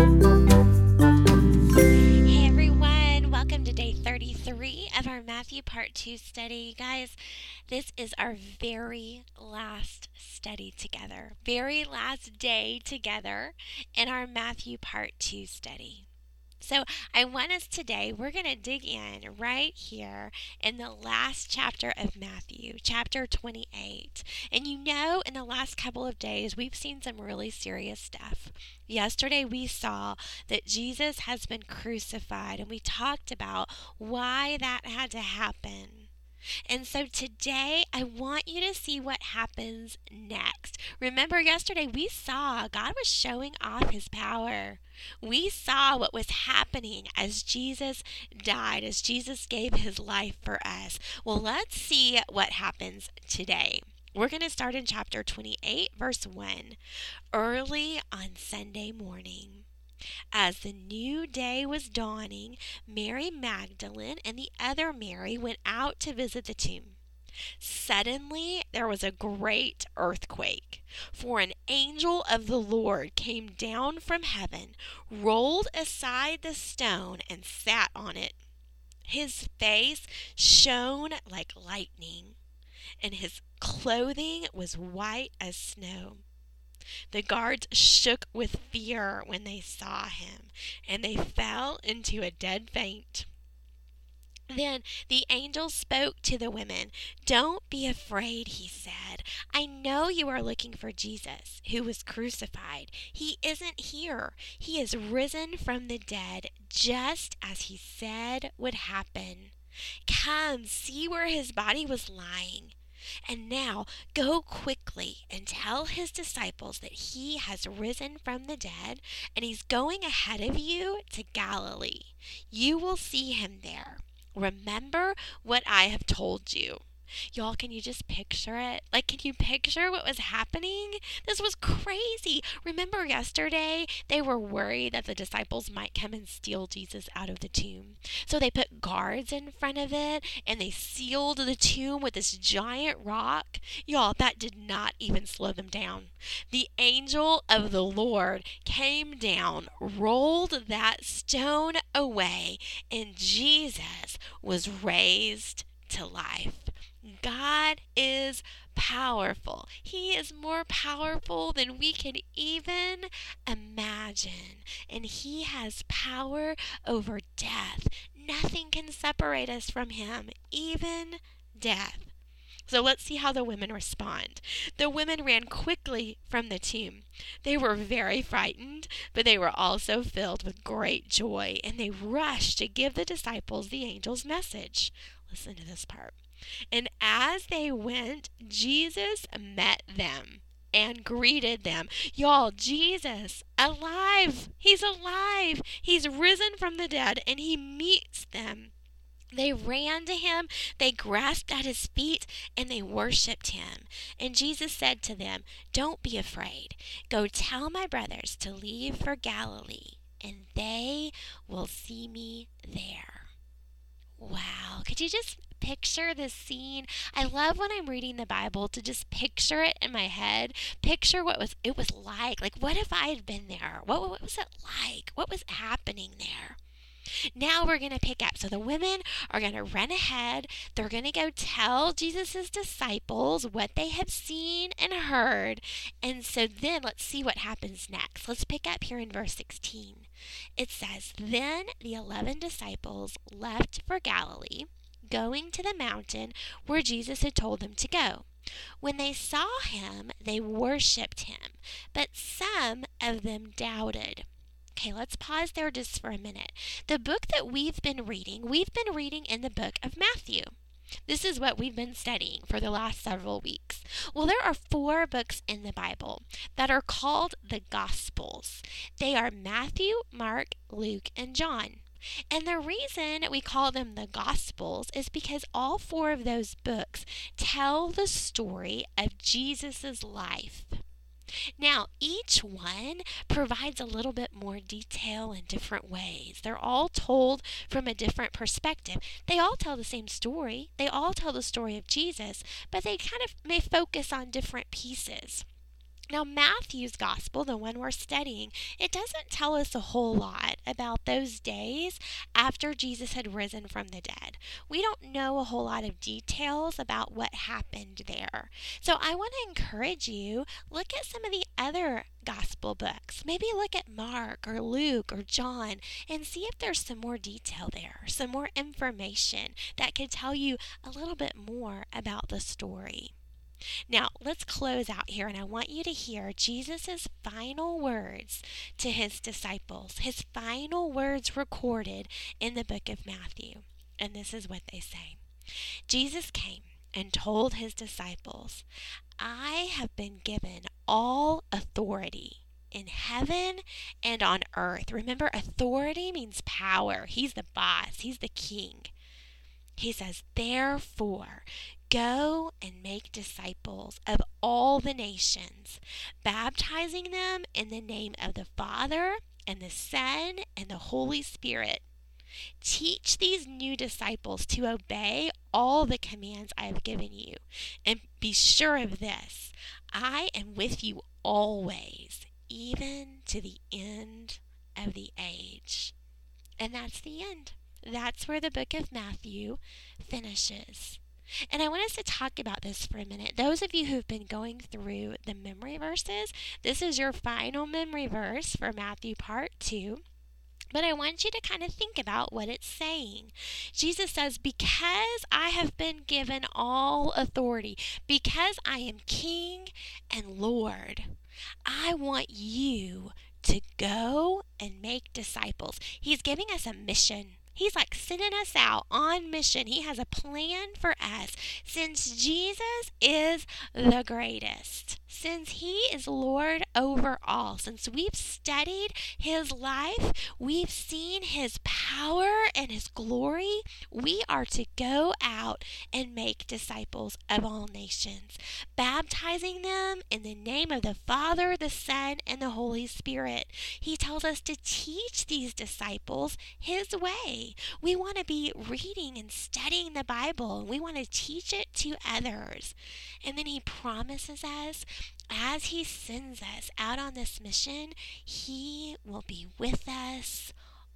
Hey everyone, welcome to day 33 of our Matthew Part 2 study. Guys, this is our very last study together, very last day together in our Matthew Part 2 study. So, I want us today, we're going to dig in right here in the last chapter of Matthew, chapter 28. And you know, in the last couple of days, we've seen some really serious stuff. Yesterday, we saw that Jesus has been crucified, and we talked about why that had to happen. And so today, I want you to see what happens next. Remember, yesterday we saw God was showing off his power. We saw what was happening as Jesus died, as Jesus gave his life for us. Well, let's see what happens today. We're going to start in chapter 28, verse 1. Early on Sunday morning. As the new day was dawning, Mary Magdalene and the other Mary went out to visit the tomb. Suddenly there was a great earthquake, for an angel of the Lord came down from heaven, rolled aside the stone, and sat on it. His face shone like lightning, and his clothing was white as snow. The guards shook with fear when they saw him, and they fell into a dead faint. Then the angel spoke to the women. Don't be afraid, he said. I know you are looking for Jesus, who was crucified. He isn't here. He is risen from the dead, just as he said would happen. Come, see where his body was lying. And now go quickly and tell his disciples that he has risen from the dead and he's going ahead of you to Galilee. You will see him there. Remember what I have told you. Y'all, can you just picture it? Like, can you picture what was happening? This was crazy. Remember yesterday, they were worried that the disciples might come and steal Jesus out of the tomb. So they put guards in front of it and they sealed the tomb with this giant rock. Y'all, that did not even slow them down. The angel of the Lord came down, rolled that stone away, and Jesus was raised to life. God is powerful. He is more powerful than we can even imagine. And He has power over death. Nothing can separate us from Him, even death. So let's see how the women respond. The women ran quickly from the tomb. They were very frightened, but they were also filled with great joy, and they rushed to give the disciples the angel's message. Listen to this part. And as they went, Jesus met them and greeted them. Y'all, Jesus, alive. He's alive. He's risen from the dead and he meets them. They ran to him, they grasped at his feet, and they worshiped him. And Jesus said to them, Don't be afraid. Go tell my brothers to leave for Galilee, and they will see me there. Wow. Could you just picture this scene. I love when I'm reading the Bible to just picture it in my head. Picture what was it was like. Like what if I had been there? What, what was it like? What was happening there? Now we're going to pick up. So the women are going to run ahead. They're going to go tell Jesus' disciples what they have seen and heard. And so then let's see what happens next. Let's pick up here in verse 16. It says, Then the eleven disciples left for Galilee going to the mountain where Jesus had told them to go. When they saw him, they worshiped him, but some of them doubted. Okay, let's pause there just for a minute. The book that we've been reading, we've been reading in the book of Matthew. This is what we've been studying for the last several weeks. Well, there are four books in the Bible that are called the Gospels. They are Matthew, Mark, Luke, and John. And the reason we call them the Gospels is because all four of those books tell the story of Jesus' life. Now, each one provides a little bit more detail in different ways. They're all told from a different perspective. They all tell the same story, they all tell the story of Jesus, but they kind of may focus on different pieces. Now, Matthew's gospel, the one we're studying, it doesn't tell us a whole lot about those days after Jesus had risen from the dead. We don't know a whole lot of details about what happened there. So, I want to encourage you look at some of the other gospel books. Maybe look at Mark or Luke or John and see if there's some more detail there, some more information that could tell you a little bit more about the story. Now, let's close out here, and I want you to hear Jesus' final words to his disciples, his final words recorded in the book of Matthew. And this is what they say Jesus came and told his disciples, I have been given all authority in heaven and on earth. Remember, authority means power. He's the boss, he's the king. He says, Therefore, Go and make disciples of all the nations, baptizing them in the name of the Father and the Son and the Holy Spirit. Teach these new disciples to obey all the commands I have given you. And be sure of this I am with you always, even to the end of the age. And that's the end. That's where the book of Matthew finishes. And I want us to talk about this for a minute. Those of you who've been going through the memory verses, this is your final memory verse for Matthew part 2. But I want you to kind of think about what it's saying. Jesus says, Because I have been given all authority, because I am King and Lord, I want you to go and make disciples. He's giving us a mission. He's like sending us out on mission. He has a plan for us. Since Jesus is the greatest, since He is Lord over all, since we've studied His life, we've seen His power and His glory, we are to go out and make disciples of all nations, baptizing them in the name of the Father, the Son, and the Holy Spirit. He tells us to teach these disciples His way. We want to be reading and studying the Bible, and we want to teach it to others. And then He promises us as He sends us out on this mission, He will be with us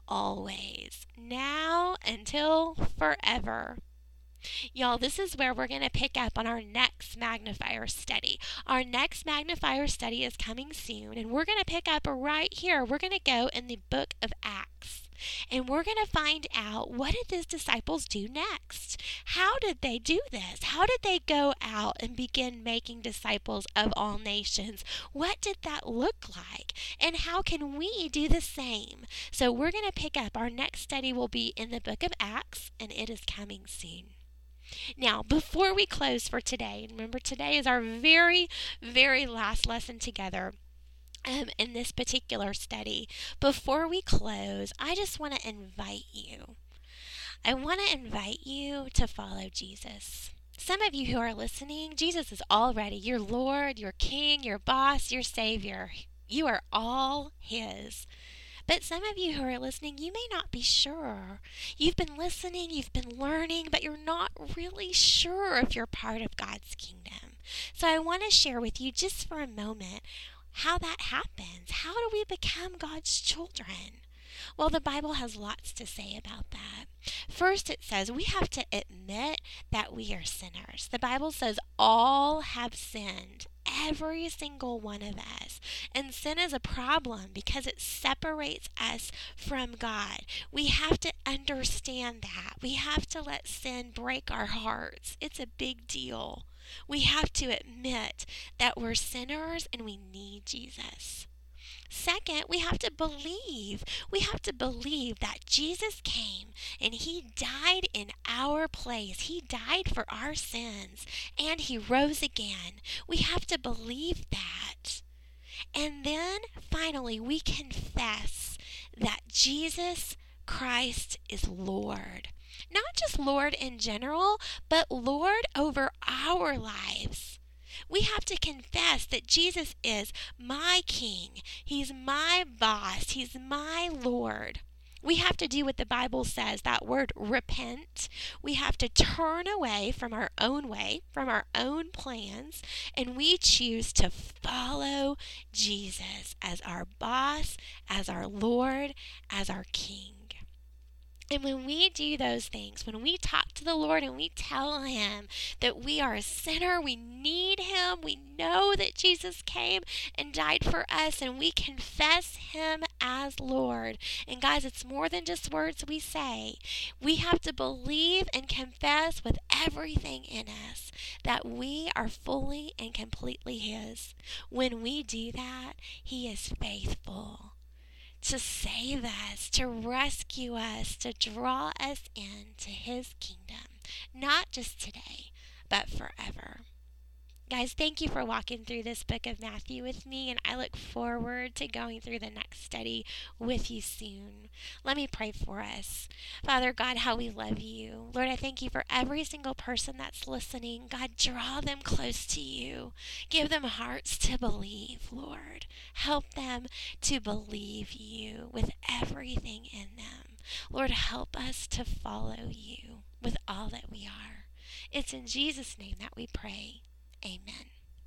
always, now until forever. Y'all, this is where we're going to pick up on our next magnifier study. Our next magnifier study is coming soon, and we're going to pick up right here. We're going to go in the book of Acts. And we're going to find out what did these disciples do next? How did they do this? How did they go out and begin making disciples of all nations? What did that look like? And how can we do the same? So we're going to pick up. Our next study will be in the book of Acts, and it is coming soon. Now, before we close for today, remember today is our very, very last lesson together um, in this particular study. Before we close, I just want to invite you. I want to invite you to follow Jesus. Some of you who are listening, Jesus is already your Lord, your King, your boss, your Savior. You are all His. But some of you who are listening, you may not be sure. You've been listening, you've been learning, but you're not really sure if you're part of God's kingdom. So I want to share with you just for a moment how that happens. How do we become God's children? Well, the Bible has lots to say about that. First, it says we have to admit that we are sinners. The Bible says all have sinned, every single one of us. And sin is a problem because it separates us from God. We have to understand that. We have to let sin break our hearts. It's a big deal. We have to admit that we're sinners and we need Jesus. Second, we have to believe. We have to believe that Jesus came and he died in our place. He died for our sins and he rose again. We have to believe that. And then finally, we confess that Jesus Christ is Lord not just Lord in general, but Lord over our lives. We have to confess that Jesus is my King. He's my boss. He's my Lord. We have to do what the Bible says that word repent. We have to turn away from our own way, from our own plans, and we choose to follow Jesus as our boss, as our Lord, as our King. And when we do those things, when we talk to the Lord and we tell Him that we are a sinner, we need Him, we know that Jesus came and died for us, and we confess Him as Lord. And guys, it's more than just words we say. We have to believe and confess with everything in us that we are fully and completely His. When we do that, He is faithful to save us, to rescue us, to draw us into his kingdom, not just today, but forever. Guys, thank you for walking through this book of Matthew with me, and I look forward to going through the next study with you soon. Let me pray for us. Father God, how we love you. Lord, I thank you for every single person that's listening. God, draw them close to you. Give them hearts to believe, Lord. Help them to believe you with everything in them. Lord, help us to follow you with all that we are. It's in Jesus' name that we pray. Amen.